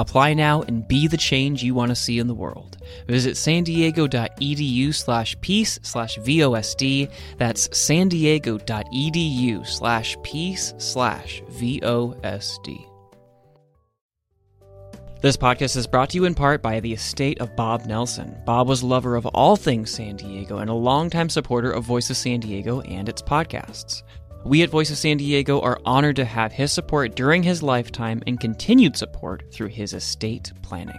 Apply now and be the change you want to see in the world. Visit san diego.edu slash peace slash VOSD. That's san diego.edu slash peace slash VOSD. This podcast is brought to you in part by the estate of Bob Nelson. Bob was a lover of all things San Diego and a longtime supporter of Voice of San Diego and its podcasts. We at Voice of San Diego are honored to have his support during his lifetime and continued support through his estate planning.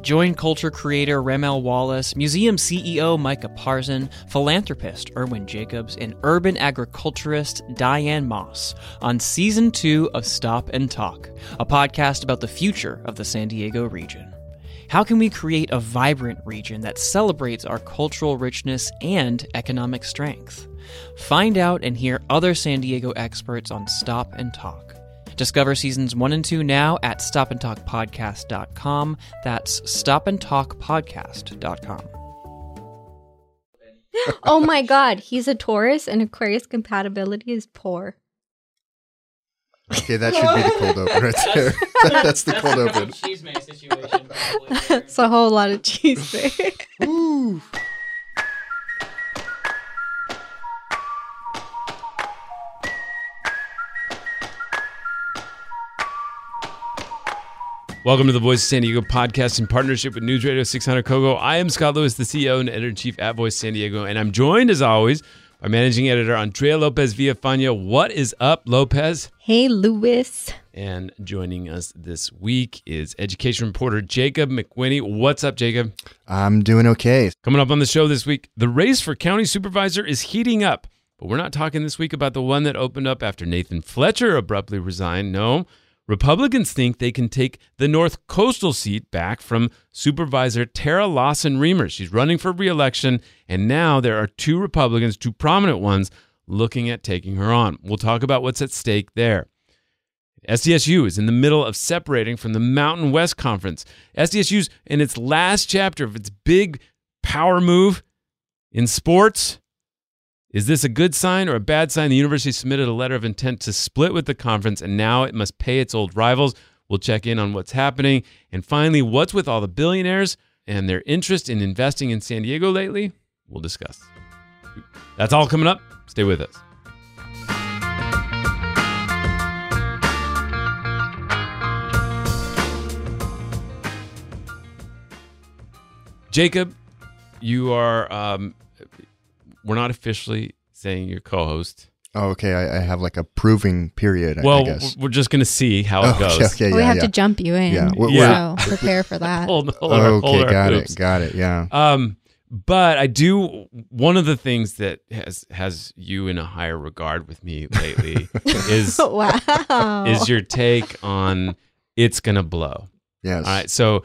Join culture creator Ramel Wallace, museum CEO Micah Parzen, philanthropist Irwin Jacobs, and urban agriculturist Diane Moss on season two of Stop and Talk, a podcast about the future of the San Diego region. How can we create a vibrant region that celebrates our cultural richness and economic strength? Find out and hear other San Diego experts on Stop and Talk. Discover seasons one and two now at stopandtalkpodcast.com. That's stopandtalkpodcast.com. oh my god, he's a Taurus and Aquarius compatibility is poor. Okay, that should be the cold open right there. That's the cold open. Cheese It's a whole lot of cheese there. Ooh. Welcome to the Voice of San Diego podcast in partnership with News Radio 600 KOGO. I am Scott Lewis, the CEO and editor in chief at Voice San Diego, and I'm joined as always by managing editor Andrea Lopez Villafaña. What is up, Lopez? Hey, Lewis. And joining us this week is education reporter Jakob McWhinney. What's up, Jacob? I'm doing okay. Coming up on the show this week, the race for county supervisor is heating up. But we're not talking this week about the one that opened up after Nathan Fletcher abruptly resigned. No, Republicans think they can take the North Coastal seat back from Supervisor Terra Lawson Remer. She's running for reelection, and now there are two Republicans, two prominent ones, looking at taking her on. We'll talk about what's at stake there. SDSU is in the middle of separating from the Mountain West Conference. SDSU's in its last chapter of its big power move in sports. Is this a good sign or a bad sign? The university submitted a letter of intent to split with the conference, and now it must pay its old rivals. We'll check in on what's happening. And finally, what's with all the billionaires and their interest in investing in San Diego lately? We'll discuss. That's all coming up. Stay with us. Jakob, you are um, we're not officially saying you're co-host. Oh, okay. I, I have like a proving period. I- I, Well, guess. we're just gonna see how Oh, it goes. Okay, okay, we have yeah. to jump you in. Yeah, we're- Yeah. So prepare for that. Hold- hold our- hold okay, our got hoops. it, got it. Yeah. Um, but I do. One of the things that has has you in a higher regard with me lately is wow. is your take on it's gonna blow. Yes. All right, so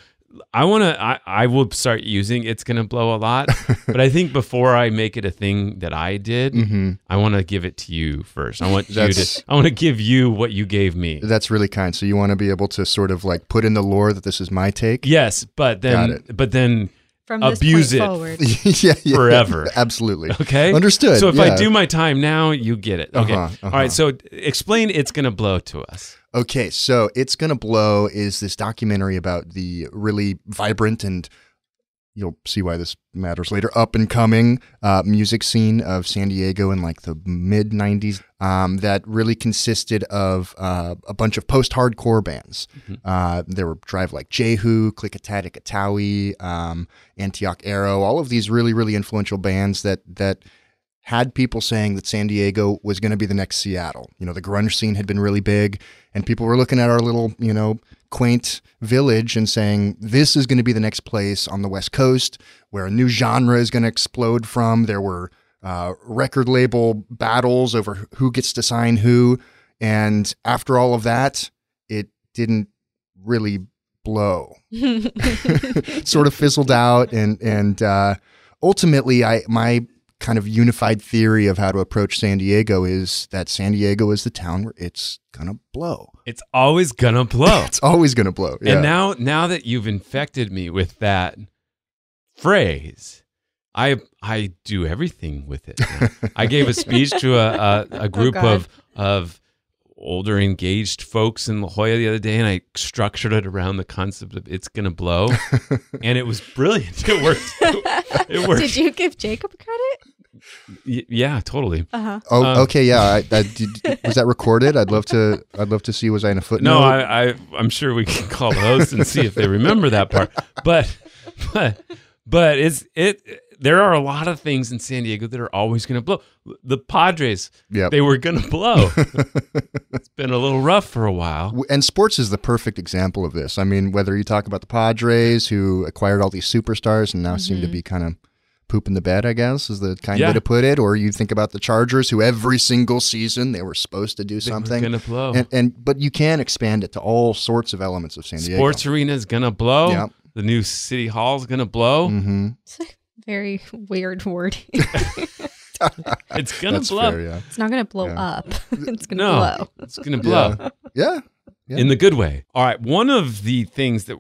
I want to. I, I will start using it's gonna blow a lot, but I think before I make it a thing that I did, hmm I want to give it to you first. I want you to. I want to give you what you gave me. That's really kind. So you want to be able to sort of like put in the lore that this is my take. Yes, but Got then, it. but then, From this abuse point it. forward. yeah, yeah, Forever. Absolutely. okay, Understood. So if yeah. I do my time now, you get it. Okay. Uh-huh, uh-huh. right. So explain it's gonna blow to us. Okay, so It's Gonna Blow is this documentary about the really vibrant and you'll see why this matters later up and coming uh, music scene of San Diego in like the mid 90s um, that really consisted of uh, a bunch of post hardcore bands. Uh, there were Drive Like Jehu, Clikatat Ikatowi, um, Antioch Arrow, all of these really, really influential bands that, that had people saying that San Diego was going to be the next Seattle. You know, the grunge scene had been really big, and people were looking at our little, you know, quaint village and saying, this is going to be the next place on the West Coast where a new genre is going to explode from. There were uh, record label battles over who gets to sign who. And after all of that, it didn't really blow. sort of fizzled out, and and uh, ultimately, I my kind of unified theory of how to approach San Diego is that San Diego is the town where it's gonna blow. It's always gonna blow. It's always gonna blow. Yeah. And now, now that you've infected me with that phrase, I I do everything with it. I gave a speech to a a, a oh, group God. of of older engaged folks in La Jolla the other day, and I structured it around the concept of it's gonna blow, and it was brilliant. It worked. It worked. Did you give Jakob credit? Y- yeah, totally. Uh huh. oh, um, okay, yeah. I, I, did, was that recorded? I'd love to. I'd love to see. Was I in a footnote? No, I, I I'm sure we can call the host and see if they remember that part. But but but it's it. There are a lot of things in San Diego that are always going to blow. The Padres, Yep. they were going to blow. it's been a little rough for a while. And sports is the perfect example of this. I mean, whether you talk about the Padres who acquired all these superstars and now seem to be kind of pooping the bed, I guess is the kind Yeah. way to put it. Or you think about the Chargers who every single season they were supposed to do They were something. going to blow. and, and but you can expand it to all sorts of elements of San Diego. Sports arena is going to blow. Yep. The new city hall is going to blow. hmm It's a Very weird word. It's going to That's blow. fair, yeah. it's not gonna blow Yeah. up. it's gonna No, blow. it's going to blow. Yeah. Yeah. in the good way. All right, one of the things that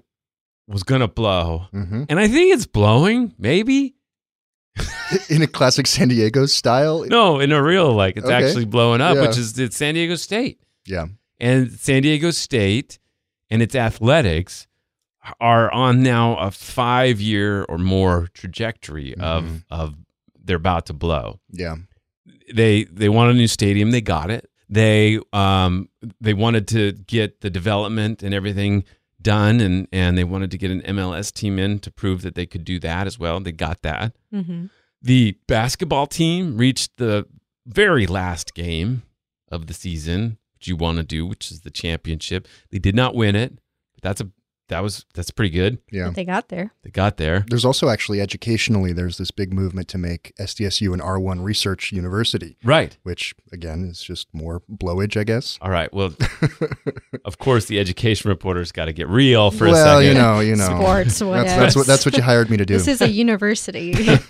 was going to blow, hmm and I think it's blowing, maybe. In a classic San Diego style. No, in a real like it's Okay. actually blowing up, Yeah. which is it's San Diego State. Yeah. And San Diego State and its athletics are on now a 5-year or more trajectory of Mhm. of they're about to blow. Yeah. They they want a new stadium, they got it. They um they wanted to get the development and everything done and and they wanted to get an MLS team in to prove that they could do that as well. They got that. Mm-hmm. The basketball team reached the very last game of the season, which you want to do, which is the championship. They did not win it, but that's a that was that's pretty good. Yeah. But they got there. They got there. There's also actually educationally, there's this big movement to make SDSU an R1 research university, Right. which again is just more blowage, I guess. All right. Well, of course, the education reporter's got to get real for a second. well, you know, you know, Sports, whatever. that's, that's what that's what you hired me to do. This is a university.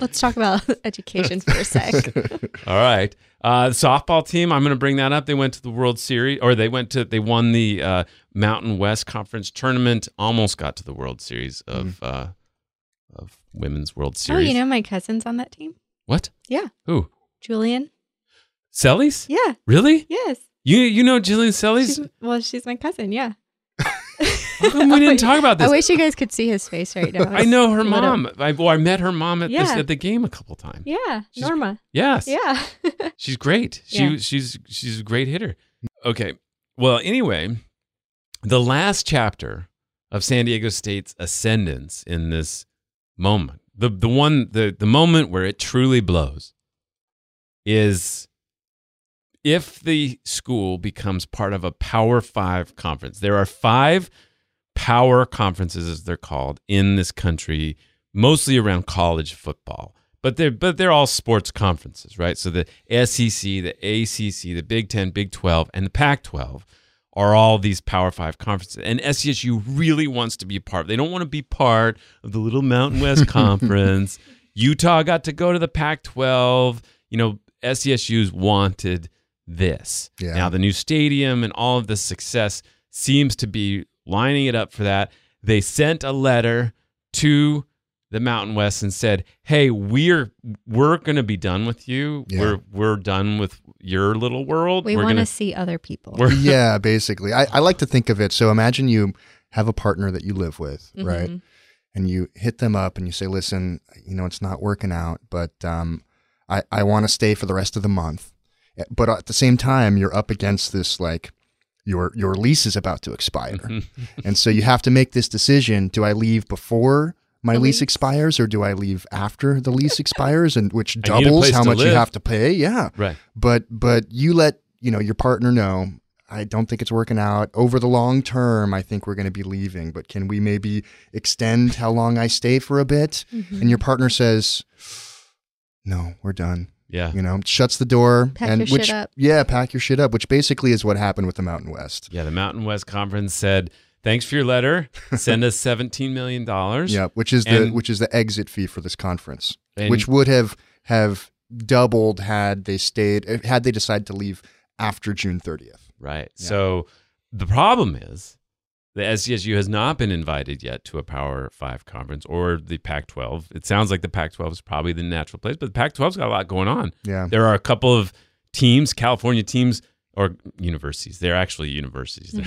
Let's talk about education for a sec. All right. Uh, the softball team, I'm going to bring that up. They went to the World Series, or they went to, they won the uh, Mountain West Conference tournament, almost got to the World Series of, uh, of Women's World Series. Oh, you know my cousin's on that team. What? Yeah. Who? Julian. Sellies? Yeah. Really? Yes. You you know Julian Sellies? She's, well, she's my cousin. Yeah. How come we didn't talk about this? I wish you guys could see his face right now. I know her mom. I, well, I met her mom at this at the game a couple times. Yeah, She's- Norma. Yes. Yeah. She's great. She Yeah. she's she's a great hitter. Okay. Well, anyway, the last chapter of San Diego State's ascendance in this moment, the the one the the moment where it truly blows is if the school becomes part of a Power 5 conference. There are 5 power conferences as they're called in this country, mostly around college football. But they're but they're all sports conferences, right? So the SEC, the ACC, the Big 10, Big 12, and the Pac-12 are all these Power 5 conferences. And SDSU really wants to be a part. They don't want to be part of the little Mountain West Conference. Utah got to go to the Pac-12. You know, SDSU's wanted this. Yeah. Now the new stadium and all of the success seems to be lining it up for that. They sent a letter to the Mountain West and said, "Hey, we're we're going to be done with you. Yeah. We're we're done with your little world. We we're want gonna see other people. we're yeah, basically. I, I like to think of it. So imagine you have a partner that you live with, right? Mhm. And you hit them up and you say, listen, you know, it's not working out, but um, I, I want to stay for the rest of the month. Eh, But at the same time, you're up against this, like, your, your lease is about to expire. and so you have to make this decision. Do I leave before my lease lease. expires or do I leave after the lease expires and which doubles how to much you have to pay? Yeah right. but but you let you know your partner know i don't think it's working out over the long term i think we're going to be leaving but can we maybe extend how long i stay for a bit Mm-hmm. and your partner says no we're done Yeah. you know shuts the door Pack and your shit which up. yeah pack your shit up which basically is what happened with the mountain west Yeah, the Mountain West Conference said thanks for your letter. Send us seventeen million dollars. Yeah, which is the which is the exit fee for this conference, And- which would have have doubled had they stayed uh, had they decided to leave after June 30th. Right. Yeah. So the problem is the SDSU has not been invited yet to a Power Five conference or the Pac 12. It sounds like the Pac 12 is probably the natural place, but the Pac 12's got a lot going on. Yeah. There are a couple of teams, California teams, or universities. They're actually universities.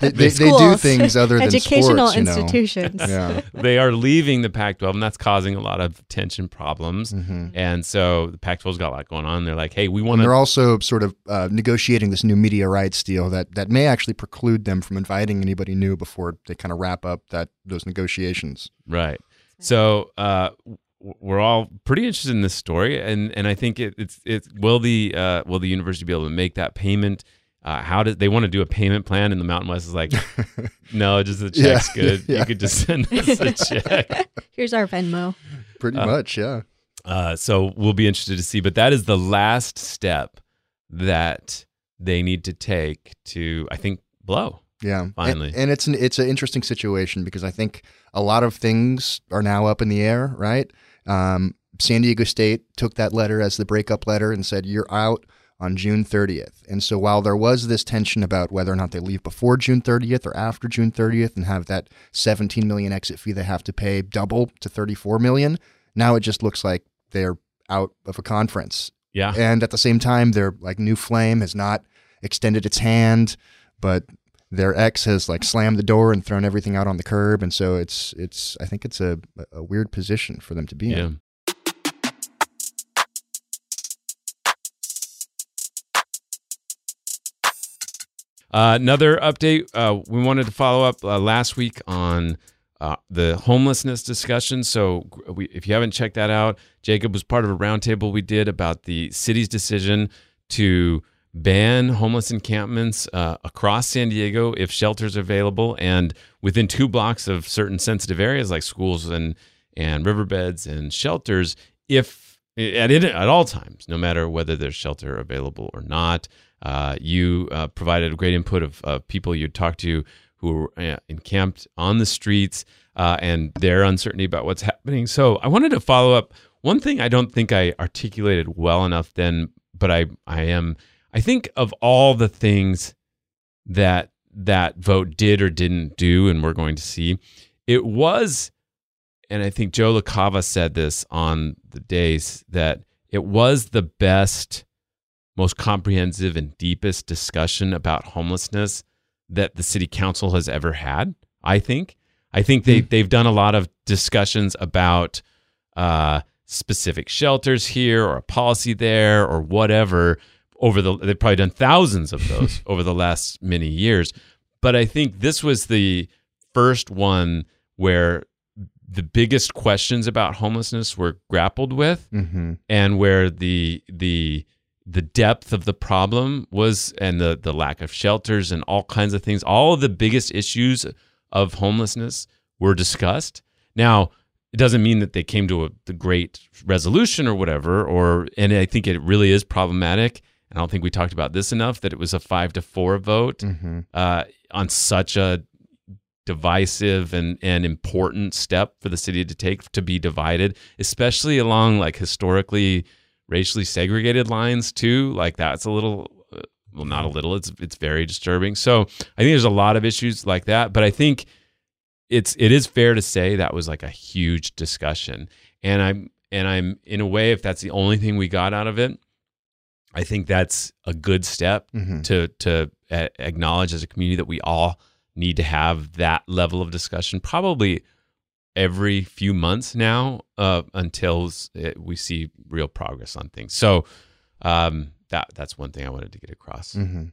They, they, they do things other than Educational sports, you know. institutions. Yeah. they are leaving the Pac 12, and that's causing a lot of tension problems. hmm And so the Pac 12's got a lot going on. They're like, hey, we want And they're also sort of uh, negotiating this new media rights deal that, that may actually preclude them from inviting anybody new before they kind of wrap up that those negotiations. Right. So uh, w- we're all pretty interested in this story, and and I think it, it's it's will the uh, will the university be able to make that payment? Uh, how does they want to do a payment plan? And the Mountain West is like, no, just the Yeah, check's good. yeah. You could just send us a check. Here's our Venmo. Pretty Uh, much, yeah. Uh, so we'll be interested to see. But that is the last step that they need to take to, I think, blow. Yeah, And- Finally. and, it's an it's an interesting situation because I think a lot of things are now up in the air. Right, um, San Diego State took that letter as the breakup letter and said you're out on June 30th. And so while there was this tension about whether or not they leave before June 30th or after June 30th and have that 17 million exit fee they have to pay double to 34 million, now it just looks like they're out of a conference. Yeah. And at the same time, their like new flame has not extended its hand, but their ex has like slammed the door and thrown everything out on the curb, and so it's it's I think it's a a weird position for them to be Yeah. in. Uh, another update. Uh, we wanted to follow up uh, last week on uh, the homelessness discussion. So, we, if you haven't checked that out, Jakob was part of a roundtable we did about the city's decision to ban homeless encampments uh, across San Diego if shelters are available and within two blocks of certain sensitive areas like schools and and riverbeds and shelters if at at all times, no matter whether there's shelter available or not. Uh, you uh, provided great input of, of people you'd talked to who were uh, encamped on the streets uh, and their uncertainty about what's happening. So I wanted to follow up. One thing I don't think I articulated well enough then, but I I am I think of all the things that that vote did or didn't do, and we're going to see, it was, and I think Joe LaCava said this on the days that it was the best, most comprehensive and deepest discussion about homelessness that the city council has ever had. I think. I think they they've done a lot of discussions about uh, specific shelters here or a policy there or whatever over the they've probably done thousands of those over the last many years. But i think this was the first one where the biggest questions about homelessness were grappled with Mm-hmm. and where the the the depth of the problem was and the the lack of shelters and all kinds of things. All of the biggest issues of homelessness were discussed. Now it doesn't mean that they came to a the great resolution or whatever or and i think it really is problematic i don't think we talked about this enough that it was a 5 to 4 vote Mm-hmm. uh, on such a divisive and, and important step for the city to take to be divided, especially along like historically racially segregated lines too. Like that's a little, uh, well, not a little. It's it's very disturbing. So I think there's a lot of issues like that, but I think it's it is fair to say that was like a huge discussion, and I'm and I'm in a way, if that's the only thing we got out of it, I think that's a good step Mm-hmm. to to a- acknowledge as a community that we all need to have that level of discussion probably every few months now uh, until it- we see real progress on things so um, that that's one thing i wanted to get across Mm-hmm.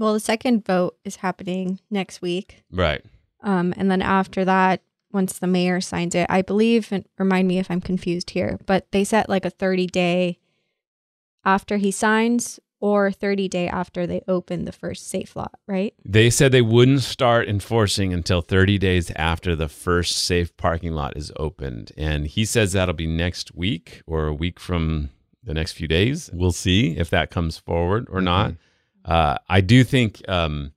Well, the second vote is happening next week. right Um, and then after that, once the mayor signs it, I believe, and remind me if I'm confused here, but they set like a 30 day after he signs or 30 day after they open the first safe lot, right? they said they wouldn't start enforcing until 30 days after the first safe parking lot is opened. And he says that'll be next week or a week from the next few days. We'll see if that comes forward or not. Uh, I do think um,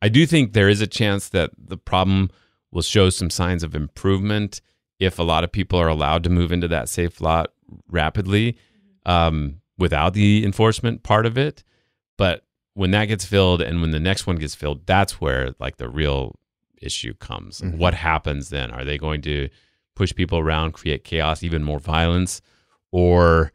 I do think there is a chance that the problem will show some signs of improvement if a lot of people are allowed to move into that safe lot rapidly. Um, without the enforcement part of it. But when that gets filled and when the next one gets filled, that's where like the real issue comes. Mhm. What happens then? Are they going to push people around, create chaos, even more violence, or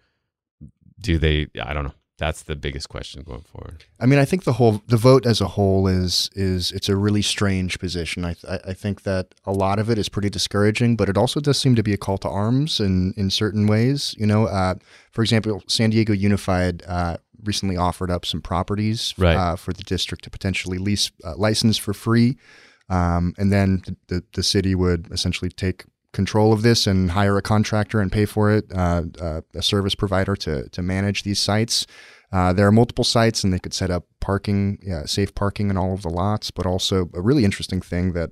do they? I don't know. That's the biggest question going forward. I mean, I think the whole the vote as a whole is is it's a really strange position. I I I think that a lot of it is pretty discouraging, but it also does seem to be a call to arms in in certain ways. You know, uh, for example, San Diego Unified uh, recently offered up some properties Right. uh, for the district to potentially lease uh, license for free, um, and then the, the the city would essentially take control of this and hire a contractor and pay for it, uh, uh, a service provider to to manage these sites. Uh, there are multiple sites, and they could set up parking, yeah, safe parking in all of the lots. But also a really interesting thing that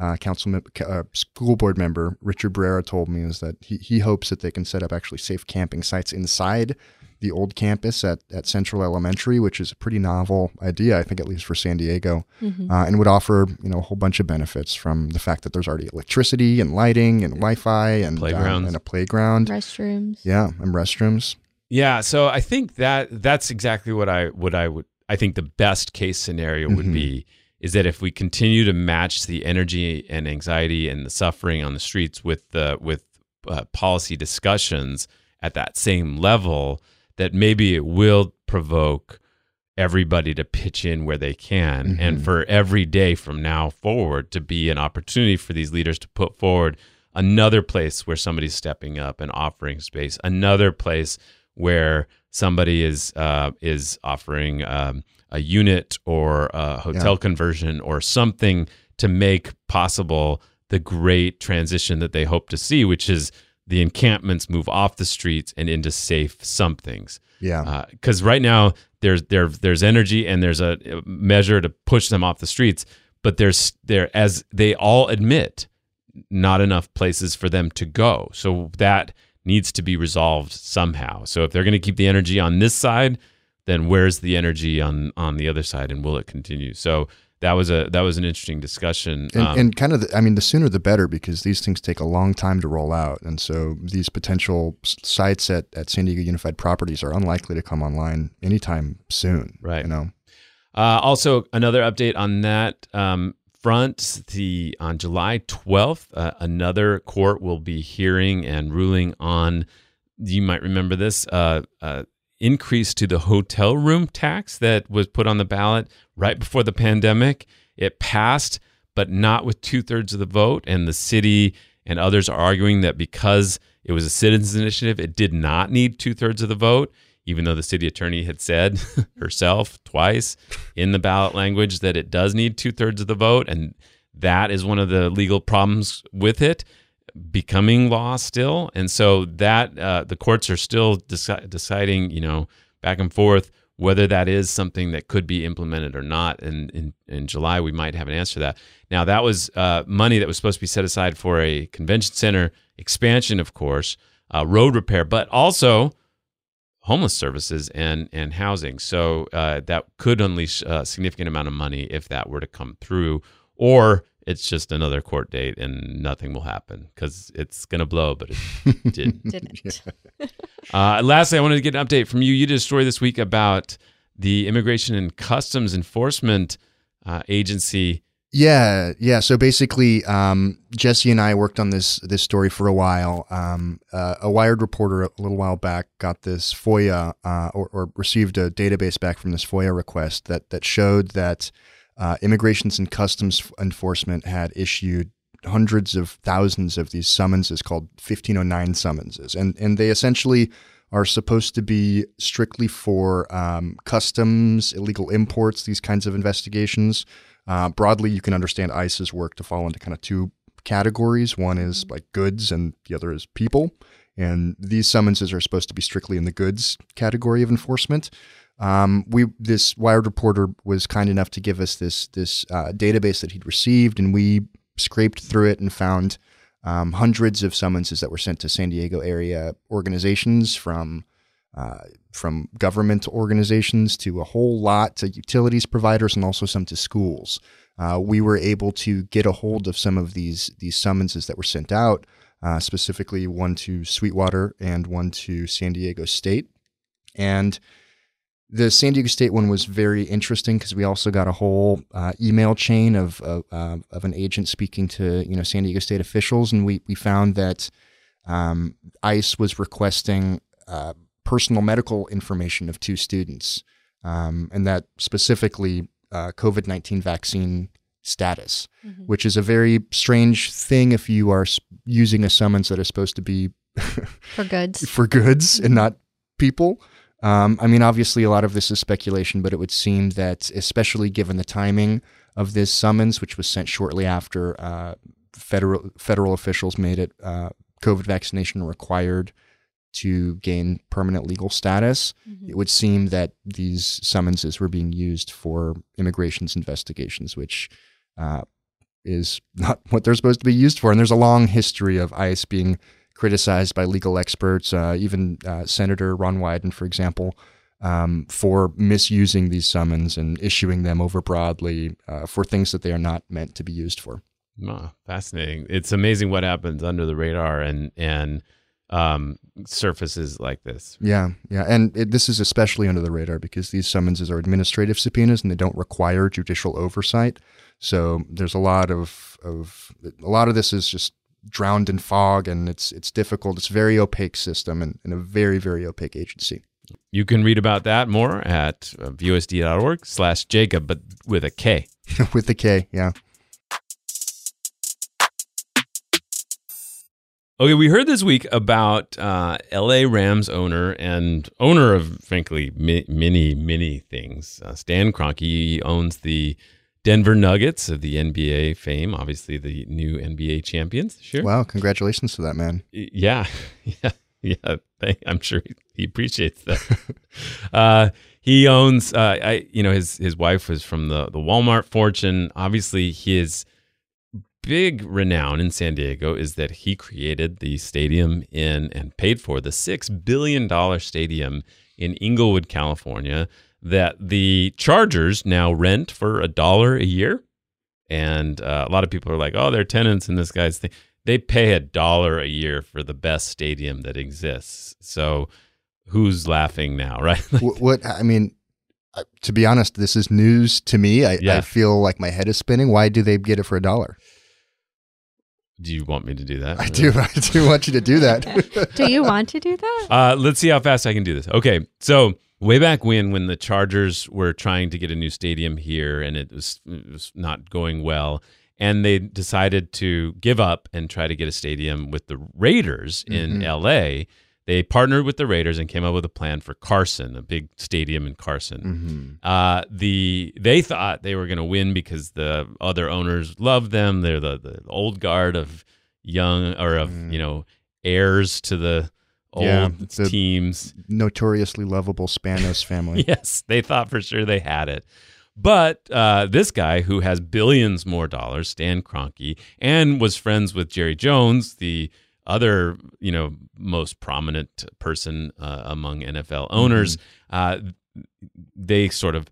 uh, council uh, school board member Richard Barrera told me is that he, he hopes that they can set up actually safe camping sites inside the old campus at, at Central Elementary, which is a pretty novel idea, I think, at least for San Diego, Mhm. uh, and would offer you know a whole bunch of benefits from the fact that there's already electricity and lighting and Wi-Fi and um, Playgrounds. and a playground, Restrooms. yeah, and restrooms. Yeah, so I think that that's exactly what I what I would I think the best case scenario would Mhm. be is that if we continue to match the energy and anxiety and the suffering on the streets with the with uh, policy discussions at that same level, that maybe it will provoke everybody to pitch in where they can, and Mhm. for every day from now forward to be an opportunity for these leaders to put forward another place where somebody's stepping up and offering space, another place where somebody is uh, is offering um, a unit or a hotel Yeah. conversion or something to make possible the great transition that they hope to see, which is the encampments move off the streets and into safe somethings. Yeah, uh, Because right now there's there there's energy and there's a measure to push them off the streets, but there's there as they all admit, not enough places for them to go. So that needs to be resolved somehow. So if they're going to keep the energy on this side, then where's the energy on on the other side, and will it continue? So that was a that was an interesting discussion. And, Um, and kind of, the, I mean, the sooner the better because these things take a long time to roll out. And so these potential sites at, at San Diego Unified Properties are unlikely to come online anytime soon. Right. You know, Uh, also, another update on that um, front: the on July twelfth, uh, another court will be hearing and ruling on. You might remember this uh, uh, increase to the hotel room tax that was put on the ballot right before the pandemic. It passed, but not with two thirds of the vote, and the city and others are arguing that because it was a citizens initiative, it did not need two thirds of the vote even though the city attorney had said herself twice in the ballot language that it does need two thirds of the vote. And that is one of the legal problems with it becoming law still. And so that uh, the courts are still deci- deciding, you know, back and forth whether that is something that could be implemented or not. And in, in July, we might have an answer to that. Now, that was uh, money that was supposed to be set aside for a convention center expansion, of course, uh, road repair, but also homeless services and and housing. So uh, that could unleash a significant amount of money if that were to come through, or it's just another court date and nothing will happen because it's gonna blow, but it didn't. Didn't. Uh, lastly, I wanted to get an update from you. You did a story this week about the Immigration and Customs Enforcement uh, Agency. Yeah, yeah. So basically, um, Jesse and I worked on this this story for a while. Um, uh, a Wired reporter a little while back got this FOIA uh, or, or received a database back from this FOIA request that that showed that uh, Immigrations and Customs Enforcement had issued hundreds of thousands of these summonses called 1509 summonses, and and they essentially are supposed to be strictly for um, customs, illegal imports, these kinds of investigations. Uh, broadly, you can understand ICE's work to fall into kind of two categories. One is like goods, and the other is people. And these summonses are supposed to be strictly in the goods category of enforcement. Um, we this Wired reporter was kind enough to give us this this uh, database that he'd received, and we scraped through it and found um, hundreds of summonses that were sent to San Diego area organizations from uh, from government organizations to a whole lot to utilities providers and also some to schools. uh, we were able to get a hold of some of these these summonses that were sent out, uh, specifically one to Sweetwater and one to San Diego State, and the San Diego State one was very interesting because we also got a whole uh, email chain of of, uh, of an agent speaking to you know San Diego State officials, and we we found that um, ICE was requesting uh, personal medical information of two students, um, and that specifically uh, COVID nineteen vaccine status, Mhm. which is a very strange thing if you are using a summons that is supposed to be For goods. for goods and not people. Um, I mean, obviously, a lot of this is speculation, but it would seem that, especially given the timing of this summons, which was sent shortly after uh, federal federal officials made it uh, COVID vaccination required to gain permanent legal status, Mhm. it would seem that these summonses were being used for immigration's investigations, which uh, is not what they're supposed to be used for. And there's a long history of ICE being criticized by legal experts, uh, even uh, Senator Ron Wyden, for example, um, for misusing these summons and issuing them over broadly uh, for things that they are not meant to be used for. Oh, fascinating. It's amazing what happens under the radar and and um, surfaces like this. Yeah, yeah, and it, this is especially under the radar because these summonses are administrative subpoenas and they don't require judicial oversight. So there's a lot of of a lot of this is just drowned in fog, and it's it's difficult. It's a very opaque system and, and a very very opaque agency. You can read about that more at uh, vosd.org slash Jakob, but with a K. With a K, yeah. Okay, we heard this week about uh, LA Rams owner and owner of, frankly, mi- many, many things. Uh, Stan Kroenke owns the Denver Nuggets of the NBA fame, obviously the new NBA champions this year. Wow, congratulations to that man. Yeah, yeah, yeah. I'm sure he- he appreciates that. uh, he owns, uh, I, you know, his his wife was from the the Walmart fortune. Obviously, his big renown in San Diego is that he created the stadium in and paid for the six billion dollar stadium in Inglewood, California, that the Chargers now rent for a dollar a year. And uh, a lot of people are like, "Oh, they're tenants in this guy's thing." They pay a dollar a year for the best stadium that exists. So, who's laughing now, right? what, what I mean, uh, to be honest, this is news to me. I, Yeah. I feel like my head is spinning. Why do they get it for a dollar? do you want me to do that? I do. I do want you to do that. Do you want to do that? Uh, let's see how fast I can do this. Okay, so way back when, when the Chargers were trying to get a new stadium here, and it was, it was not going well, and they decided to give up and try to get a stadium with the Raiders in Mhm. L.A. They partnered with the Raiders and came up with a plan for Carson, a big stadium in Carson. hmm Uh, the they thought they were going to win because the other owners loved them. They're the, the old guard of young or of Mm. you know heirs to the old Yeah, teams. Notoriously lovable Spanos family. Yes, they thought for sure they had it. But uh, this guy who has billions more dollars, Stan Kroenke, and was friends with Jerry Jones, the other you know most prominent person uh, among NFL owners, uh, they sort of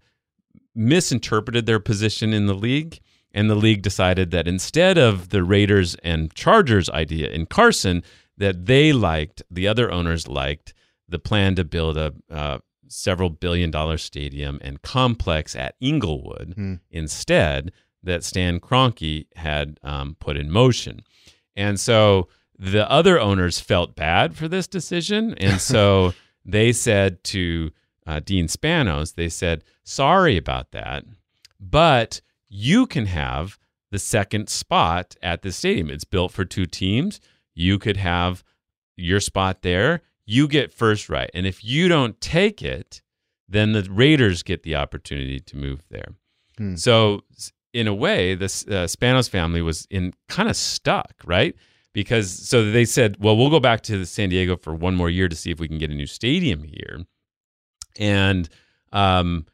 misinterpreted their position in the league. And the league decided that instead of the Raiders and Chargers idea in Carson, that they liked, the other owners liked, the plan to build a uh, several billion dollar stadium and complex at Inglewood Hmm. instead that Stan Kroenke had um, put in motion. And so the other owners felt bad for this decision. And so they said to uh, Dean Spanos, they said, sorry about that, but you can have the second spot at the stadium. It's built for two teams. You could have your spot there. You get first right. And if you don't take it, then the Raiders get the opportunity to move there. Hmm. So, in a way, the uh, Spanos family was in kind of stuck, right? Because so they said, well, we'll go back to San Diego for one more year to see if we can get a new stadium here. And, um,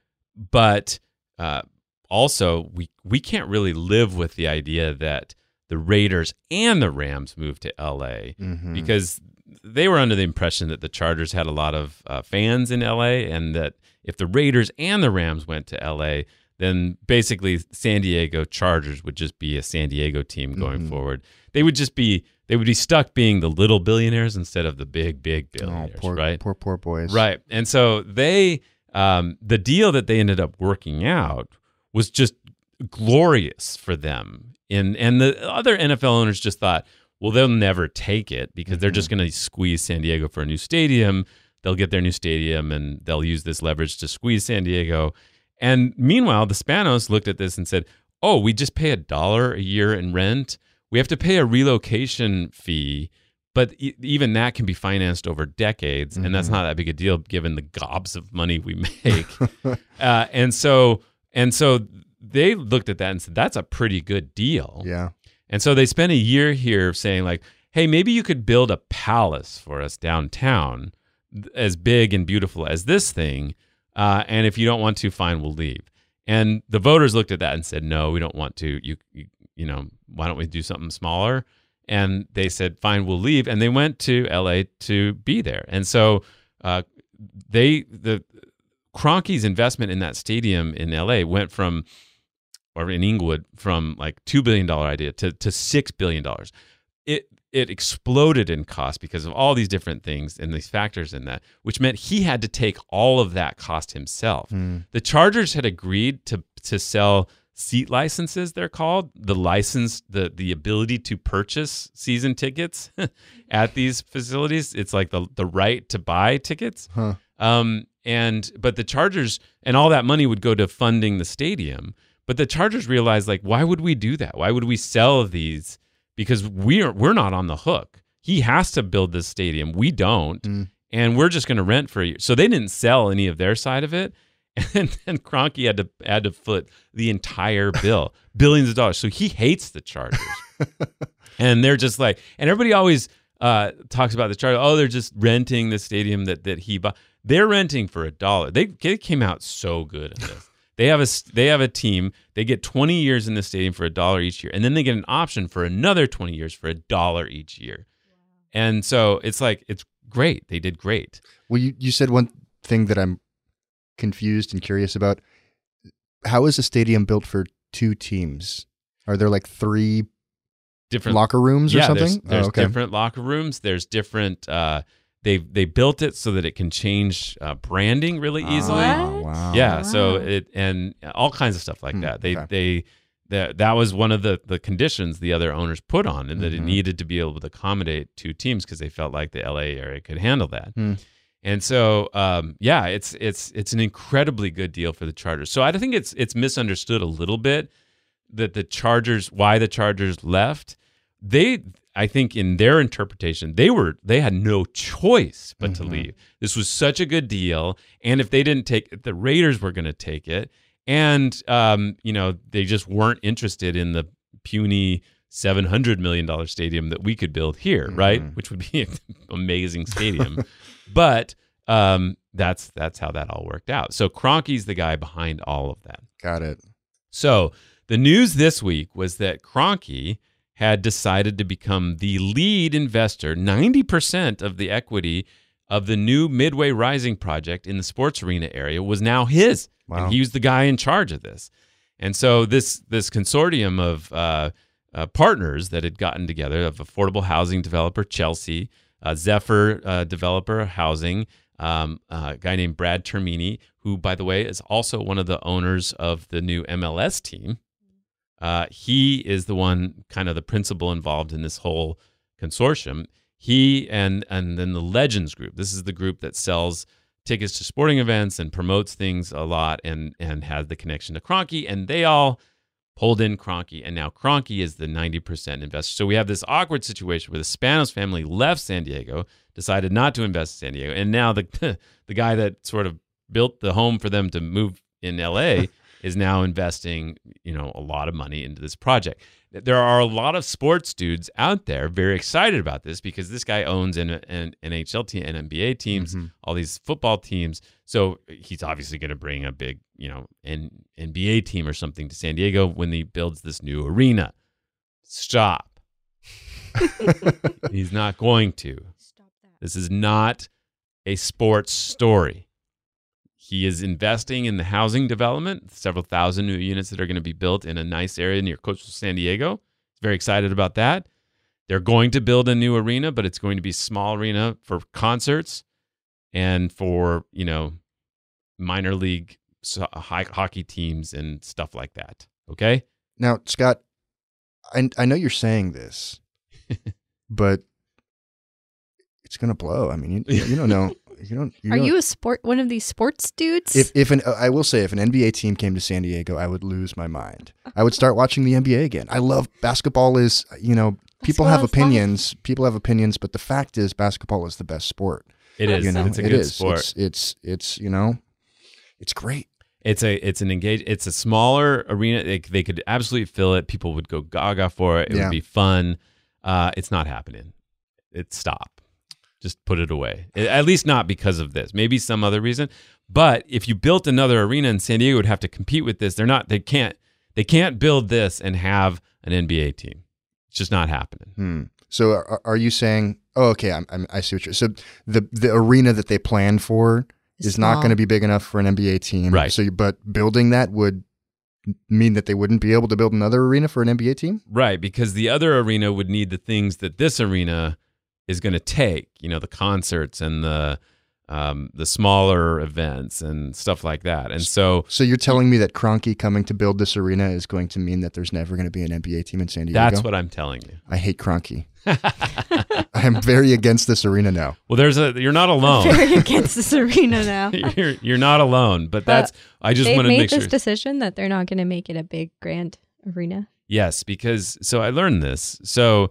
but uh, also we we can't really live with the idea that the Raiders and the Rams moved to L.A Mhm. because they were under the impression that the Chargers had a lot of uh, fans in LA and that if the Raiders and the Rams went to LA, then basically San Diego Chargers would just be a San Diego team going Mhm. forward. They would just be they would be stuck being the little billionaires instead of the big big Oh, billionaires, poor, right? poor, poor boys. Right. And so they, um, the deal that they ended up working out was just glorious for them. And, and the other NFL owners just thought, well, they'll never take it because they're just going to squeeze San Diego for a new stadium. They'll get their new stadium and they'll use this leverage to squeeze San Diego. And meanwhile, the Spanos looked at this and said, oh, we just pay a dollar a year in rent. We have to pay a relocation fee but e- even that can be financed over decades and that's Mhm. not that big a deal given the gobs of money we make uh, and so and so they looked at that and said that's a pretty good deal. Yeah. and so they spent a year here saying like hey maybe you could build a palace for us downtown as big and beautiful as this thing uh, and if you don't want to fine we'll leave. And the voters looked at that and said no we don't want to. You you, you know why don't we do something smaller? And they said fine we'll leave. And they went to la to be there. And so uh, they the Kroenke's investment in that stadium in la went from or in Inglewood from like two billion dollar idea to to six billion dollars. It it exploded in cost because of all these different things and these factors in that, which meant he had to take all of that cost himself. Hmm. The Chargers had agreed to to sell seat licenses they're called the license the the ability to purchase season tickets at these facilities it's like the the right to buy tickets Huh. um and but the chargers and all that money would go to funding the stadium but the chargers realized like why would we do that why would we sell these because we're we're not on the hook he has to build this stadium we don't Mm. and we're just going to rent for a year so they didn't sell any of their side of it and then Kroenke had to had to foot the entire bill, billions of dollars. So he hates the Chargers, and they're just like, and everybody always uh, talks about the Chargers. Oh, they're just renting the stadium that that he bought. They're renting for a dollar. They they came out so good in this. They have a s- they have a team. They get 20 years in the stadium for a dollar each year, and then they get an option for another 20 years for a dollar each year. And so it's like it's great. They did great. Well, you, you said one thing that I'm confused and curious about. How is a stadium built for two teams? Are there like three Different locker rooms or yeah, something? There's, there's oh, okay. different locker rooms. There's different. Uh, they they built it so that it can change uh, branding really easily. Ah, What? wow. Yeah. So it and all kinds of stuff like Hmm, that. They okay. they that that was one of the the conditions the other owners put on, and that it Mhm. needed to be able to accommodate two teams because they felt like the LA area could handle that. Hmm. And so, um, yeah, it's it's it's an incredibly good deal for the Chargers. So I think it's it's misunderstood a little bit that the Chargers why the Chargers left. They I think in their interpretation they were they had no choice but to Mhm. leave. This was such a good deal, and if they didn't take it, the Raiders were going to take it, and um, you know they just weren't interested in the puny. Seven hundred million dollar stadium that we could build here, right? Mhm. Which would be an amazing stadium but um, that's that's how that all worked out. So Kroenke's the guy behind all of that. Got it. So the news this week was that Kroenke had decided to become the lead investor, ninety percent of the equity of the new Midway Rising project in the sports arena area was now his, Wow. and he was the guy in charge of this. And so this this consortium of uh, uh, partners that had gotten together of affordable housing developer Chelsea, uh, Zephyr uh, developer housing, um, uh, a guy named Brad Termini, who by the way is also one of the owners of the new MLS team. Uh, he is the one kind of the principal involved in this whole consortium. He and and then the Legends Group. This is the group that sells tickets to sporting events and promotes things a lot and and has the connection to Kroenke. And they all pulled in Kroenke, and now Kroenke is the 90% investor. So we have this awkward situation where the Spanos family left San Diego, decided not to invest in San Diego, and now the the guy that sort of built the home for them to move in LA is now investing, you know, a lot of money into this project. There are a lot of sports dudes out there very excited about this because this guy owns an, an NHL team and NBA teams, Mhm. all these football teams. So he's obviously going to bring a big, you know, N- NBA team or something to San Diego when he builds this new arena. Stop. he's not going to. Stop that. This is not a sports story. He is investing in the housing development, several thousand new units that are going to be built in a nice area near coastal San Diego. Very excited about that. They're going to build a new arena, but it's going to be small arena for concerts and for, you know, minor league uh, hockey teams and stuff like that. Okay? Now, Scott, I I know you're saying this, but it's gonna blow. I mean, you, you don't know. You don't. You Are don't- you a sport one of these sports dudes? If if an I will say if an NBA team came to San Diego, I would lose my mind. I would start watching the NBA again. I love basketball. Is you know people have is life. opinions. People have opinions, but the fact is basketball is the best sport. It is. You know, it's a good is. sport. It's, it's it's you know, it's great. It's a it's an engage it's a smaller arena. They, they could absolutely fill it. People would go gaga for it. It Yeah. would be fun. Uh, it's not happening. It stop. Just put it away. At least not because of this. Maybe some other reason. But if you built another arena in San Diego, would have to compete with this. They're not. They can't. They can't build this and have an NBA team. It's just not happening. Hmm. So are, are you saying? Oh, okay. I'm, I'm, I see what you're. Saying. So the the arena that they planned for It's is not going to be big enough for an NBA team. Right. So, you- but building that would mean that they wouldn't be able to build another arena for an NBA team. Right, because the other arena would need the things that this arena is going to take. You know, the concerts and the um, the smaller events and stuff like that. And so So you're telling me that Kroenke coming to build this arena is going to mean that there's never going to be an NBA team in San Diego? that's what I'm telling you. I hate Kroenke. I am very against this arena now. Well, there's a you're not alone. very against this arena now. you're you're not alone. But that's I just They've want to made make this sure. decision that they're not going to make it a big grand arena. Yes, because so I learned this. So y-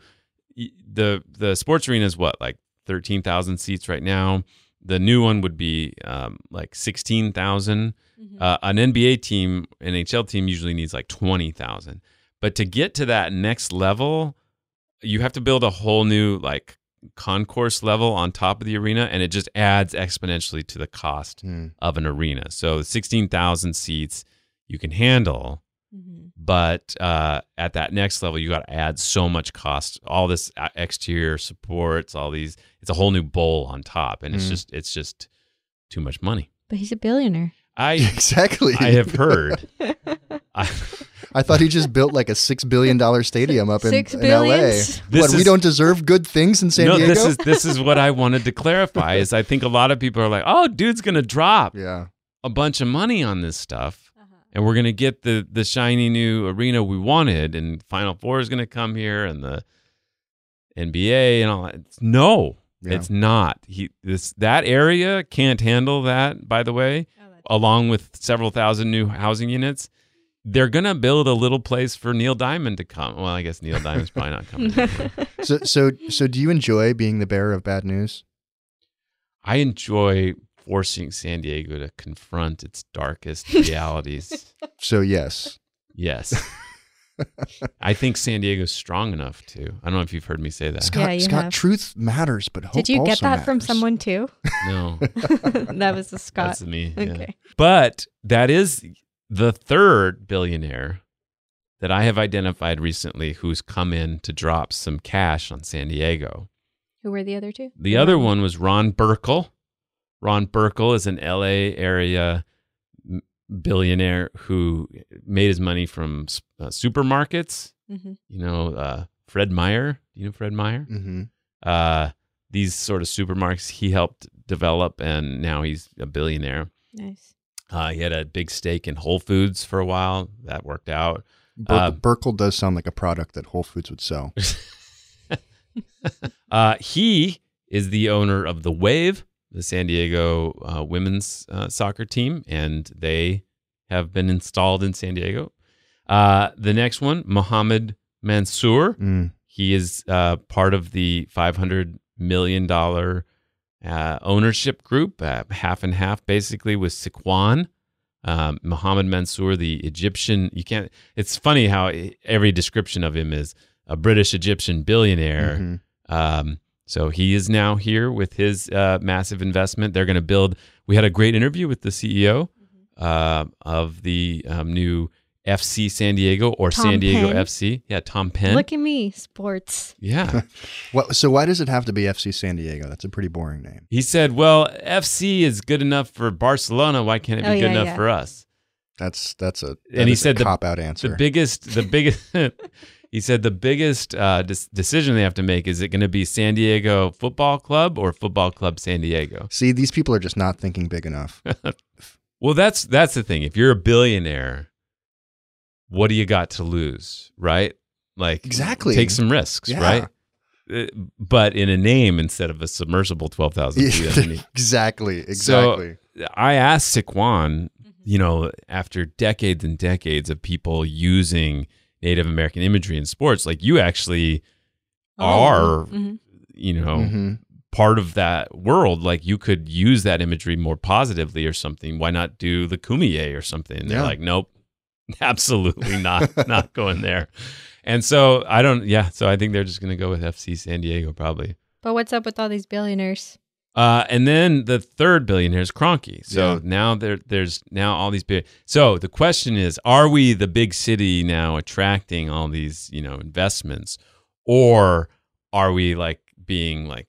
the the sports arena is what like thirteen thousand seats right now. The new one would be um, like sixteen thousand. Uh, an NBA team, NHL team usually needs like twenty thousand. But to get to that next level, you have to build a whole new like concourse level on top of the arena, and it just adds exponentially to the cost Hmm. of an arena. So sixteen thousand seats you can handle Mhm. but uh, at that next level you got to add so much cost all this uh, exterior supports all these it's a whole new bowl on top and it's Mm. just it's just too much money But he's a billionaire. i Exactly. i have heard I, I thought he just built like a six billion dollar stadium up in, in? LA. This what we don't deserve good things in San no Diego? this is this is what i wanted to clarify is i think a lot of people are like oh dude's gonna drop yeah. a bunch of money on this stuff and we're gonna get the the shiny new arena we wanted and final four is gonna come here and the nba and all that no Yeah. It's not. He this that area can't handle that, by the way, oh, along with several thousand new housing units. They're gonna build a little place for Neil Diamond to come. Well, I guess Neil Diamond's probably not coming. So so so do you enjoy being the bearer of bad news? I enjoy forcing San Diego to confront its darkest realities. So yes. Yes. I think San Diego's strong enough to. I don't know if you've heard me say that. Scott, Yeah, Scott, truth matters, but hope Did you get also that from someone too? No, that was the Scott. that's me. yeah. Okay. But that is the third billionaire that I have identified recently who's come in to drop some cash on San Diego. Who were the other two? The other one was Ron Burkle. Ron Burkle is an LA area billionaire who made his money from uh, supermarkets. Mm-hmm. You know, uh, Fred Meyer. Do you know Fred Meyer? hmm Uh, these sort of supermarkets he helped develop, and now he's a billionaire. Nice. Uh, he had a big stake in Whole Foods for a while. That worked out. Ber- Uh, Burkle does sound like a product that Whole Foods would sell. Uh, he is the owner of the Wave, the San Diego uh, women's uh, soccer team, and they have been installed in San Diego. Uh, the next one, Mohammed Mansour. Mm. He is uh, part of the $500 million uh, ownership group, uh, half and half, basically, with Sycuan. Um, Mohammed Mansour, the Egyptian, you can't, it's funny how every description of him is a British Egyptian billionaire. Mhm. Um, so he is now here with his uh, massive investment. They're going to build. We had a great interview with the CEO uh, of the um, new FC San Diego or Tom San Diego Penn. FC. Yeah, Tom Penn. Look at me, sports. yeah. What, so why does it have to be FC San Diego? That's a pretty boring name. he said, "Well, FC is good enough for Barcelona. Why can't it be Oh, good yeah, enough yeah. for us?" That's that's a And he said the- cop out answer. The biggest, the biggest. he said the biggest uh, dis- decision they have to make is it going to be San Diego Football Club or Football Club San Diego. See, these people are just not thinking big enough. Well, that's that's the thing. If you're a billionaire, what do you got to lose, right? Like Exactly. take some risks, Yeah. right? Uh, But in a name instead of a submersible twelve thousand feet underneath. exactly, exactly. I asked Sycuan, you know, after decades and decades of people using Native American imagery in sports, like you actually are, Mhm. you know, hmm part of that world. Like you could use that imagery more positively or something. Why not do the Kumeyaay or something? And they're Yeah. like, nope, absolutely not, not going there. And so I don't, yeah. So I think they're just going to go with FC San Diego probably. But what's up with all these billionaires? Uh, and then the third billionaire is Kroenke. So Yeah. now there, there's now all these big. So the question is, are we the big city now attracting all these, you know, investments, or are we like being like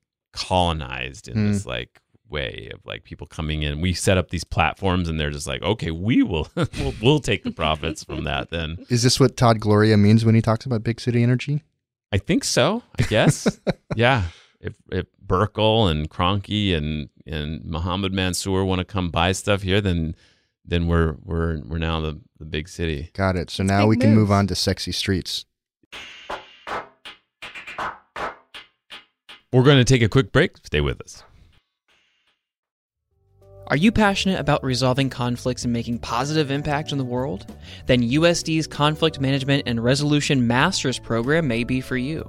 colonized in Hmm. this like way of like people coming in? We set up these platforms, and they're just like, okay, we will, we'll, we'll take the profits from that. Then Is this what Todd Gloria means when he talks about big city energy? I think so. I guess. yeah. If if Burkle and Kroenke and and Mohammed Mansour want to come buy stuff here, then then we're we're we're now the, the big city. Got it. So now big we can move on to sexy streets. We're going to take a quick break. Stay with us. Are you passionate about resolving conflicts and making positive impact in the world? Then USD's Conflict Management and Resolution Masters program may be for you.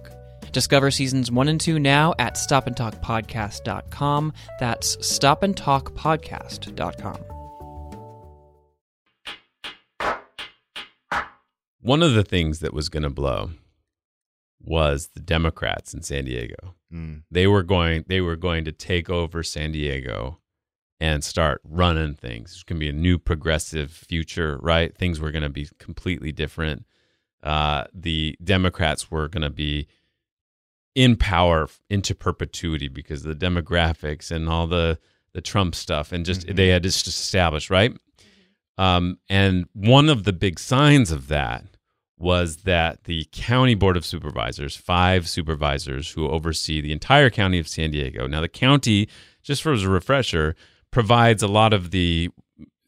Discover seasons one and two now at stopandtalkpodcast.com. That's stopandtalkpodcast.com. One of the things that was going to blow was the Democrats in San Diego. Mm. They were going they were going to take over San Diego and start running things. It's going to be a new progressive future, right? Things were going to be completely different. Uh, the Democrats were going to be in power into perpetuity because of the demographics and all the the Trump stuff, and just Mhm. they had just established right. Um, and one of the big signs of that was that the county board of supervisors, five supervisors who oversee the entire county of San Diego. Now, the county, just for as a refresher, provides a lot of the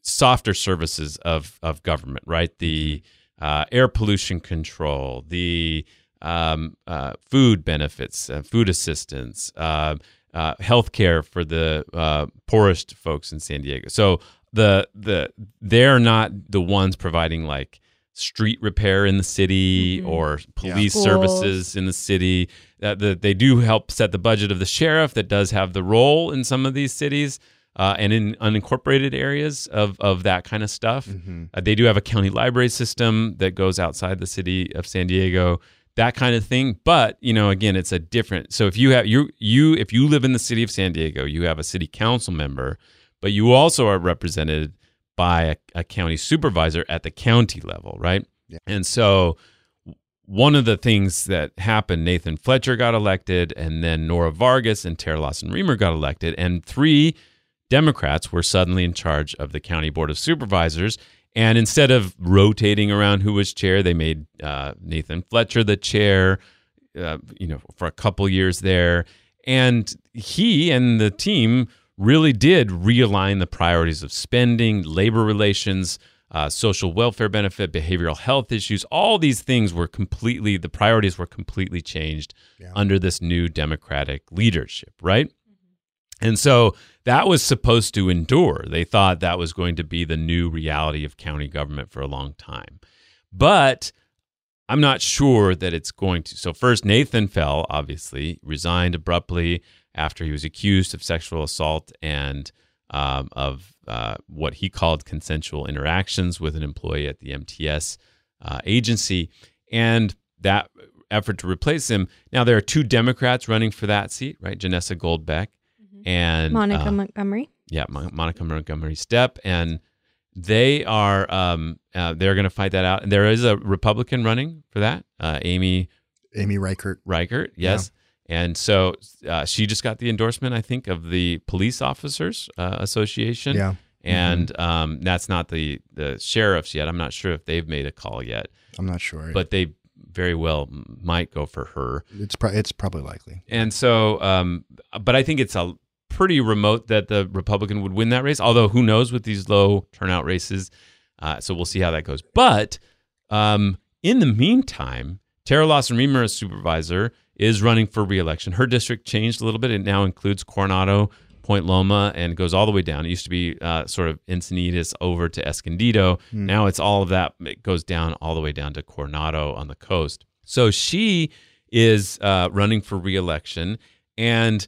softer services of of government, right? The uh, air pollution control, the um, uh, food benefits, uh, food assistance, uh, uh, health care for the uh, poorest folks in San Diego. So the the they're not the ones providing like street repair in the city Mhm. or police Schools. services in the city. That the, they do help set the budget of the sheriff that does have the role in some of these cities uh, and in unincorporated areas of of that kind of stuff. Mhm. Uh, they do have a county library system that goes outside the city of San Diego, that kind of thing. But you know, again, it's a different. So if you have you you if you live in the city of San Diego, you have a city council member, but you also are represented by a, a county supervisor at the county level, right? Yeah. And so one of the things that happened, Nathan Fletcher got elected, and then Nora Vargas and Terra Lawson Remer got elected, and three Democrats were suddenly in charge of the county board of supervisors. And instead of rotating around who was chair, they made uh, Nathan Fletcher the chair. uh, you know, for a couple years there, and he and the team really did realign the priorities of spending, labor relations, uh, social welfare benefit, behavioral health issues. All these things were completely the priorities were completely changed Yeah. under this new Democratic leadership, right? And so that was supposed to endure. They thought that was going to be the new reality of county government for a long time. But I'm not sure that it's going to. So, first, Nathan Fell, obviously, resigned abruptly after he was accused of sexual assault and um, of uh, what he called consensual interactions with an employee at the MTS uh, agency. And that effort to replace him. Now, there are two Democrats running for that seat, right? Janessa Goldbeck and Monica uh, Montgomery. yeah, Mon- Monica Montgomery Steppe, and they are um, uh, they're going to fight that out. And there is a Republican running for that, uh, Amy Amy Reichert. Reichert, yes. And so uh, she just got the endorsement, I think, of the Police Officers uh, Association. Yeah. And um, that's not the the sheriffs yet. I'm not sure if they've made a call yet, I'm not sure. but they very well might go for her. it's pro- it's probably likely. And so, um, but I think it's a pretty remote that the Republican would win that race. Although who knows with these low turnout races? Uh, so we'll see how that goes. But um, in the meantime, Terra Lawson Remer, as supervisor, is running for reelection. Her district changed a little bit. It now includes Coronado, Point Loma, and goes all the way down. It used to be uh, sort of Encinitas over to Escondido. Now it's all of that. It goes down all the way down to Coronado on the coast. So she is uh, running for reelection. And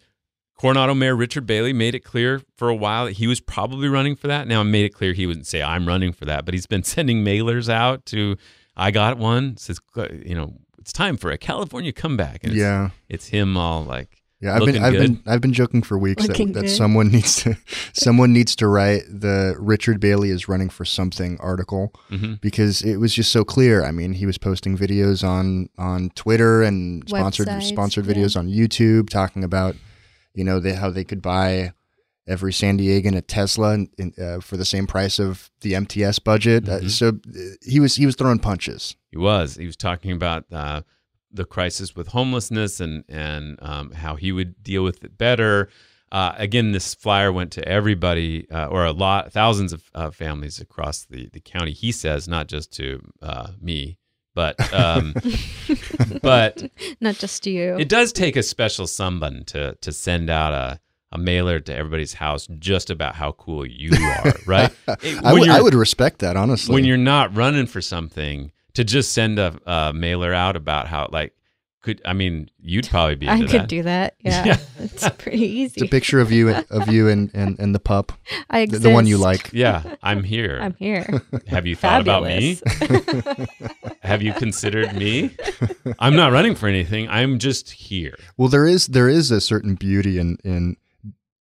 Coronado Mayor Richard Bailey made it clear for a while that he was probably running for that. Now, made it clear he wouldn't say, I'm running for that, but he's been sending mailers out to, I got one, says, you know, it's time for a California comeback. And it's, Yeah. it's him all like, Yeah, I've been I've good. been I've been joking for weeks that, Looking that good. someone needs to someone needs to write the Richard Bailey is running for something article Mhm. because it was just so clear. I mean, he was posting videos on on Twitter and sponsored Websites, sponsored yeah. videos on YouTube talking about you know they, how they could buy every San Diegan a Tesla in, in, uh, for the same price of the MTS budget. Uh, Mhm. so uh, he was he was throwing punches. He was. He was talking about uh, the crisis with homelessness and and um, how he would deal with it better. Uh, again, this flyer went to everybody uh, or a lot, thousands of uh, families across the the county. He says not just to uh, me, but um, but Not just you. it does take a special someone to to send out a a mailer to everybody's house just about how cool you are, right? It- I would I would respect that honestly. when you're not running for something to just send a, a mailer out about how like could I mean you'd probably be I could that. do that. Yeah. Yeah. it's pretty it's a picture of you of you and and, and the pup, I the, exist. the one you like. yeah, I'm here. I'm here. Have you thought about me? Have you considered me? I'm not running for anything. I'm just here. Well, there is there is a certain beauty in in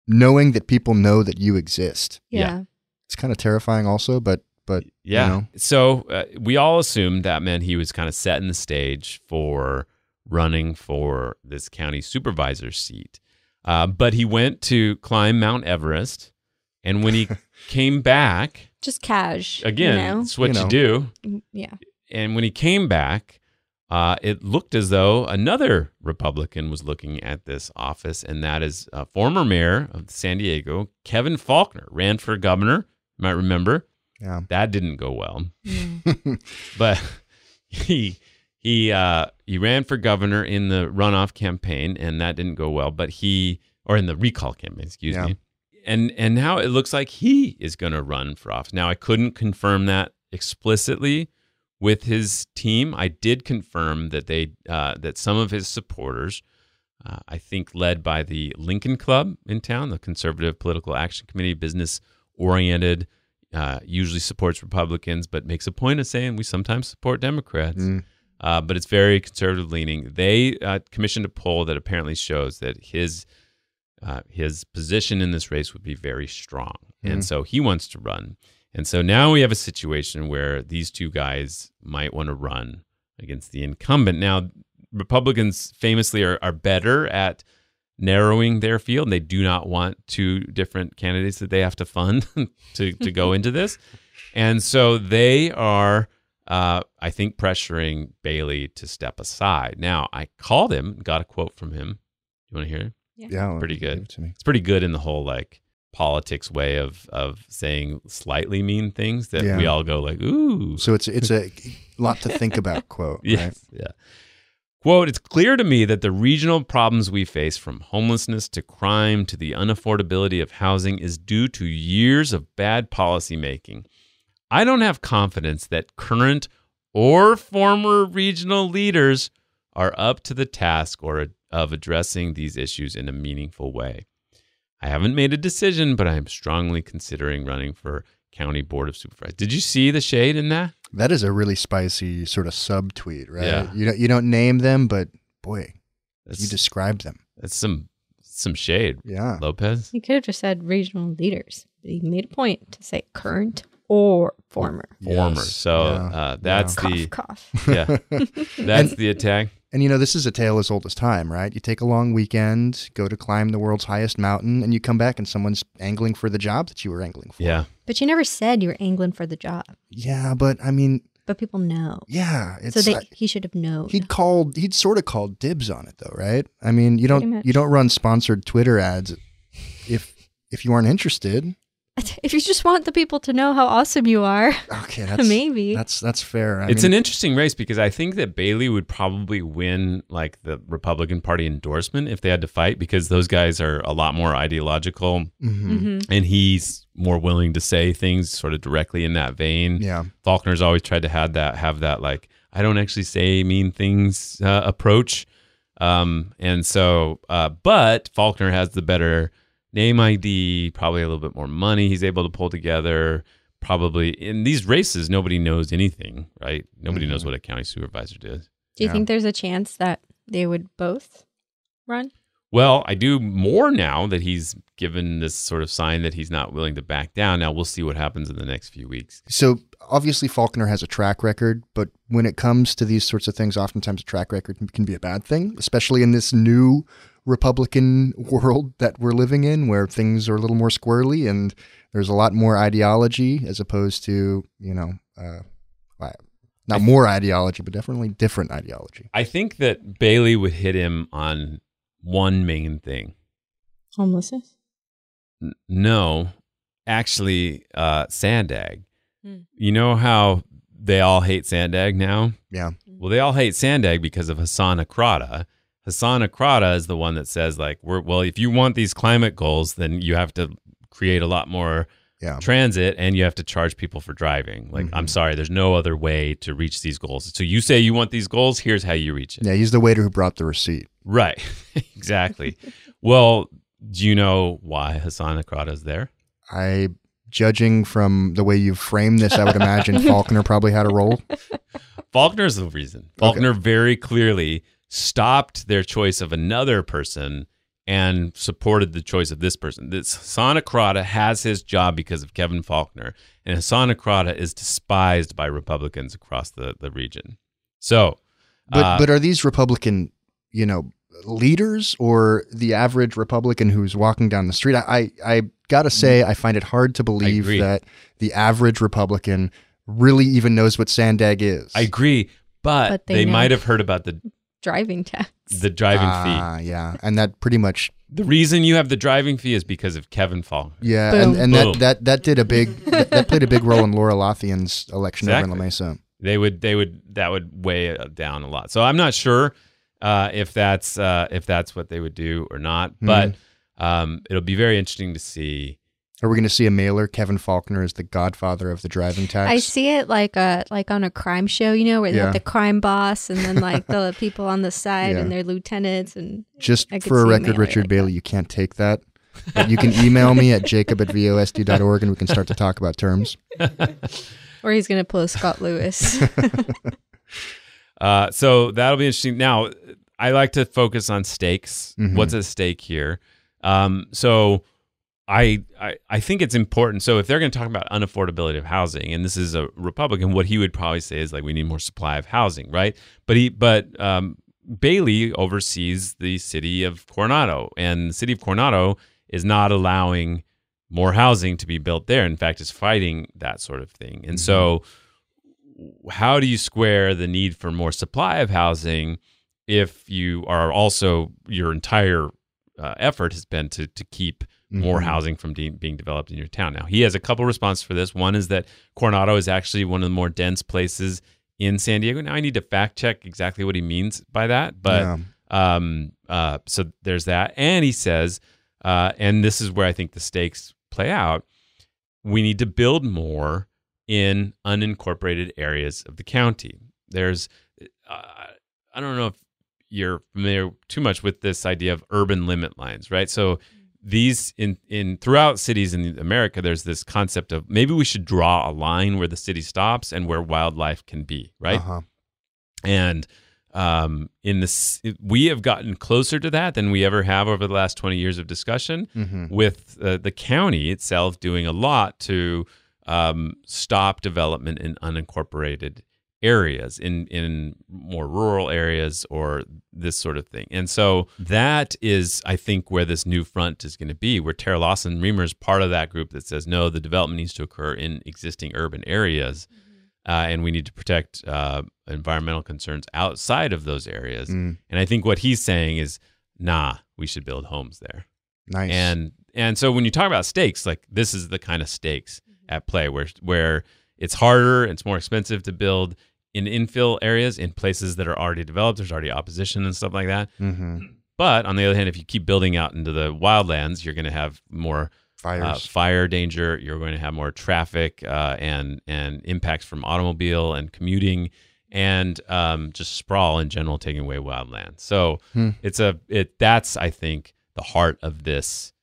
knowing that people know that you exist. yeah. It's kind of terrifying, also, but but Yeah. you know, So uh, we all assumed that meant he was kind of setting the stage for running for this county supervisor seat. Uh, but he went to climb Mount Everest. And when he came back, Just cash. again, You know? it's what You you, do. Mm, Yeah. And when he came back, uh, it looked as though another Republican was looking at this office, and that is uh, former mayor of San Diego, Kevin Faulconer, ran for governor. You might remember yeah. that didn't go well, Mm. but he he uh, he ran for governor in the runoff campaign, and that didn't go well. But he or in the recall campaign, excuse Yeah. me. And and now it looks like he is going to run for office. Now I couldn't confirm that explicitly with his team. I did confirm that they uh, that some of his supporters, uh, I think led by the Lincoln Club in town, the Conservative Political Action Committee, business oriented, uh, usually supports Republicans, but makes a point of saying we sometimes support Democrats. Mm. Uh, but it's very conservative leaning. They uh, commissioned a poll that apparently shows that his uh, his position in this race would be very strong, and Mhm. so he wants to run. And so now we have a situation where these two guys might want to run against the incumbent. Now, Republicans famously are, are better at narrowing their field. They do not want two different candidates that they have to fund to, to go into this. And so they are uh, I think pressuring Bailey to step aside. Now, I called him, got a quote from him. You want to hear it? Yeah, Pretty good. it to me. It's pretty good in the whole like politics way of of saying slightly mean things that Yeah. we all go like, ooh. So it's it's a lot to think about. Quote. Right? Yeah. Quote, it's clear to me that the regional problems we face from homelessness to crime to the unaffordability of housing is due to years of bad policy making. I don't have confidence that current or former regional leaders are up to the task or of addressing these issues in a meaningful way. I haven't made a decision, but I am strongly considering running for county board of supervisors. Did you see the shade in that? That is a really spicy sort of subtweet, right? Yeah. You don't you don't name them, but boy, That's, you describe them. that's some some shade. Yeah. Lopez. He could have just said regional leaders. But he made a point to say current or former. former. Yes. So Yeah. uh, that's Cough, the cough. cough. yeah, that's the attack. And you know, this is a tale as old as time, right? You take a long weekend, go to climb the world's highest mountain, and you come back and someone's angling for the job that you were angling for. Yeah, But you never said you were angling for the job. Yeah, but I mean, But people know. yeah, it's so they, I- he should have known. he'd called he'd sort of called dibs on it though, right? I mean, you don't you don't run sponsored Twitter ads if if you aren't interested. if you just want the people to know how awesome you are, Okay, that's maybe. that's that's fair. I it's mean, an interesting race because I think that Bailey would probably win like the Republican Party endorsement if they had to fight because those guys are a lot more ideological mhm. Mhm. and he's more willing to say things sort of directly in that vein. yeah, Faulconer's always tried to have that have that like I don't actually say mean things uh, approach. Um, and so, uh, but Faulconer has the better name ID, probably a little bit more money he's able to pull together. Probably in these races, nobody knows anything, right? Nobody knows Mhm. what a county supervisor does. Do you Yeah. think there's a chance that they would both run? Well, I do more now that he's given this sort of sign that he's not willing to back down. Now we'll see what happens in the next few weeks. So obviously Faulconer has a track record, but when it comes to these sorts of things, oftentimes a track record can- can be a bad thing, especially in this new Republican world that we're living in, where things are a little more squirrely and there's a lot more ideology as opposed to you know, uh, not more ideology, but definitely different ideology. I think that Bailey would hit him on one main thing. Homelessness? N- no, actually, uh, Sandag. Hmm. You know how they all hate Sandag now? Yeah, Well, they all hate Sandag because of Hasan Ikhrata. Hasan Ikhrata is the one that says, like, we're well, if you want these climate goals, then you have to create a lot more yeah, transit and you have to charge people for driving. Like, I'm Mhm. sorry, there's no other way to reach these goals. So you say you want these goals, here's how you reach it. yeah. He's the waiter who brought the receipt. Right. exactly. well, do you know why Hasan Ikhrata is there? I, judging from the way you've framed this, I would imagine Faulconer probably had a role. Faulconer's the reason. Faulconer very clearly stopped their choice of another person and supported the choice of this person. This Hasan Ikhrata has his job because of Kevin Faulconer, and Hasan Ikhrata is despised by Republicans across the, the region. So, But uh, but are these Republican, you know, leaders or the average Republican who's walking down the street? I I, I gotta say I find it hard to believe that the average Republican really even knows what Sandag is. I agree, but, But they, they might have heard about the Driving tax. the driving fee. Ah, yeah, and that pretty much The reason you have the driving fee is because of Kevin Faulconer. yeah, Boom. and, and Boom. that that that did a big that, that played a big role in Laura Lothian's election over in La Mesa. They would they would that would weigh it down a lot. So I'm not sure uh, if that's uh, if that's what they would do or not, but um, it'll be very interesting to see. Are we going to see a mailer? Kevin Faulconer is the godfather of the driving tax. I see it like a like on a crime show, you know, where Yeah. have the crime boss and then like the people on the side Yeah. and their lieutenants and Just for a see a record, Richard like Bailey, that. you can't take that. But you can email me at jakob at vosd.org and we can start to talk about terms. or he's gonna pull a Scott Lewis. Uh, so that'll be interesting. Now, I like to focus on stakes. Mhm. What's at stake here? Um, so I, I I think it's important. So if they're going to talk about unaffordability of housing, and this is a Republican, what he would probably say is like we need more supply of housing, right? But he but um, Bailey oversees the city of Coronado, and the city of Coronado is not allowing more housing to be built there. In fact, is fighting that sort of thing. And so how do you square the need for more supply of housing if you are also your entire uh, effort has been to to keep more Mhm. housing from de- being developed in your town. Now he has a couple responses for this. One is that Coronado is actually one of the more dense places in San Diego. Now I need to fact check exactly what he means by that, but Yeah. um, uh, so there's that. And he says, uh, and this is where I think the stakes play out. We need to build more in unincorporated areas of the county. There's, uh, I don't know if you're familiar too much with this idea of urban limit lines, right? So these in in throughout cities in America, there's this concept of maybe we should draw a line where the city stops and where wildlife can be, right? Uh-huh. and um, in this we have gotten closer to that than we ever have over the last 20 years of discussion Mhm. with uh, the county itself doing a lot to um, stop development in unincorporated areas in in more rural areas or this sort of thing and so that is i think where this new front is going to be where terra lawson remer is part of that group that says no the development needs to occur in existing urban areas uh, and we need to protect uh, environmental concerns outside of those areas. Mm, And I think what he's saying is, nah, we should build homes there. nice. And and so when you talk about stakes, like this is the kind of stakes at play where where it's harder, it's more expensive to build in infill areas in places that are already developed. There's already opposition and stuff like that. hmm But on the other hand, if you keep building out into the wildlands, you're going to have more uh, fire danger. You're going to have more traffic uh, and and impacts from automobile and commuting and um, just sprawl in general, taking away wildland. So Hmm. it's a it that's I think the heart of this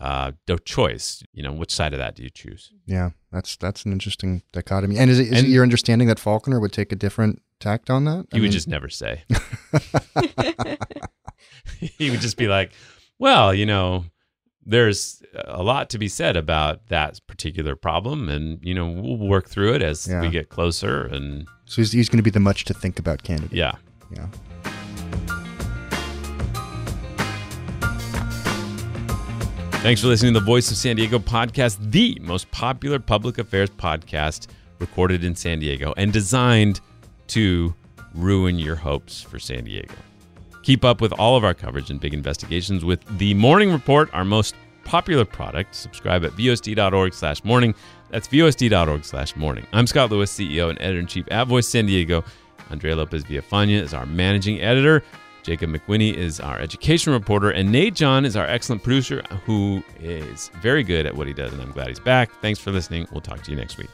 uh, the choice. You know, which side of that do you choose? yeah, that's that's an interesting dichotomy. And is it, is And- it your understanding that Faulconer would take a different tact on that? He would just never say. he would just be like, "Well, you know." There's a lot to be said about that particular problem, and you know we'll work through it as Yeah. we get closer. And So he's, he's going to be the much to think about candidate. yeah, Yeah. Thanks for listening to the Voice of San Diego podcast, the most popular public affairs podcast recorded in San Diego and designed to ruin your hopes for San Diego. Keep up with all of our coverage and big investigations with the Morning Report, our most popular product. Subscribe at vosd.org slash morning. That's vosd.org slash morning. I'm Scott Lewis, CEO and editor-in-chief at Voice San Diego. Andrea Lopez Villafaña is our managing editor. Jakob McWhinney is our education reporter, and Nate John is our excellent producer who is very good at what he does, and I'm glad he's back. Thanks for listening. We'll talk to you next week.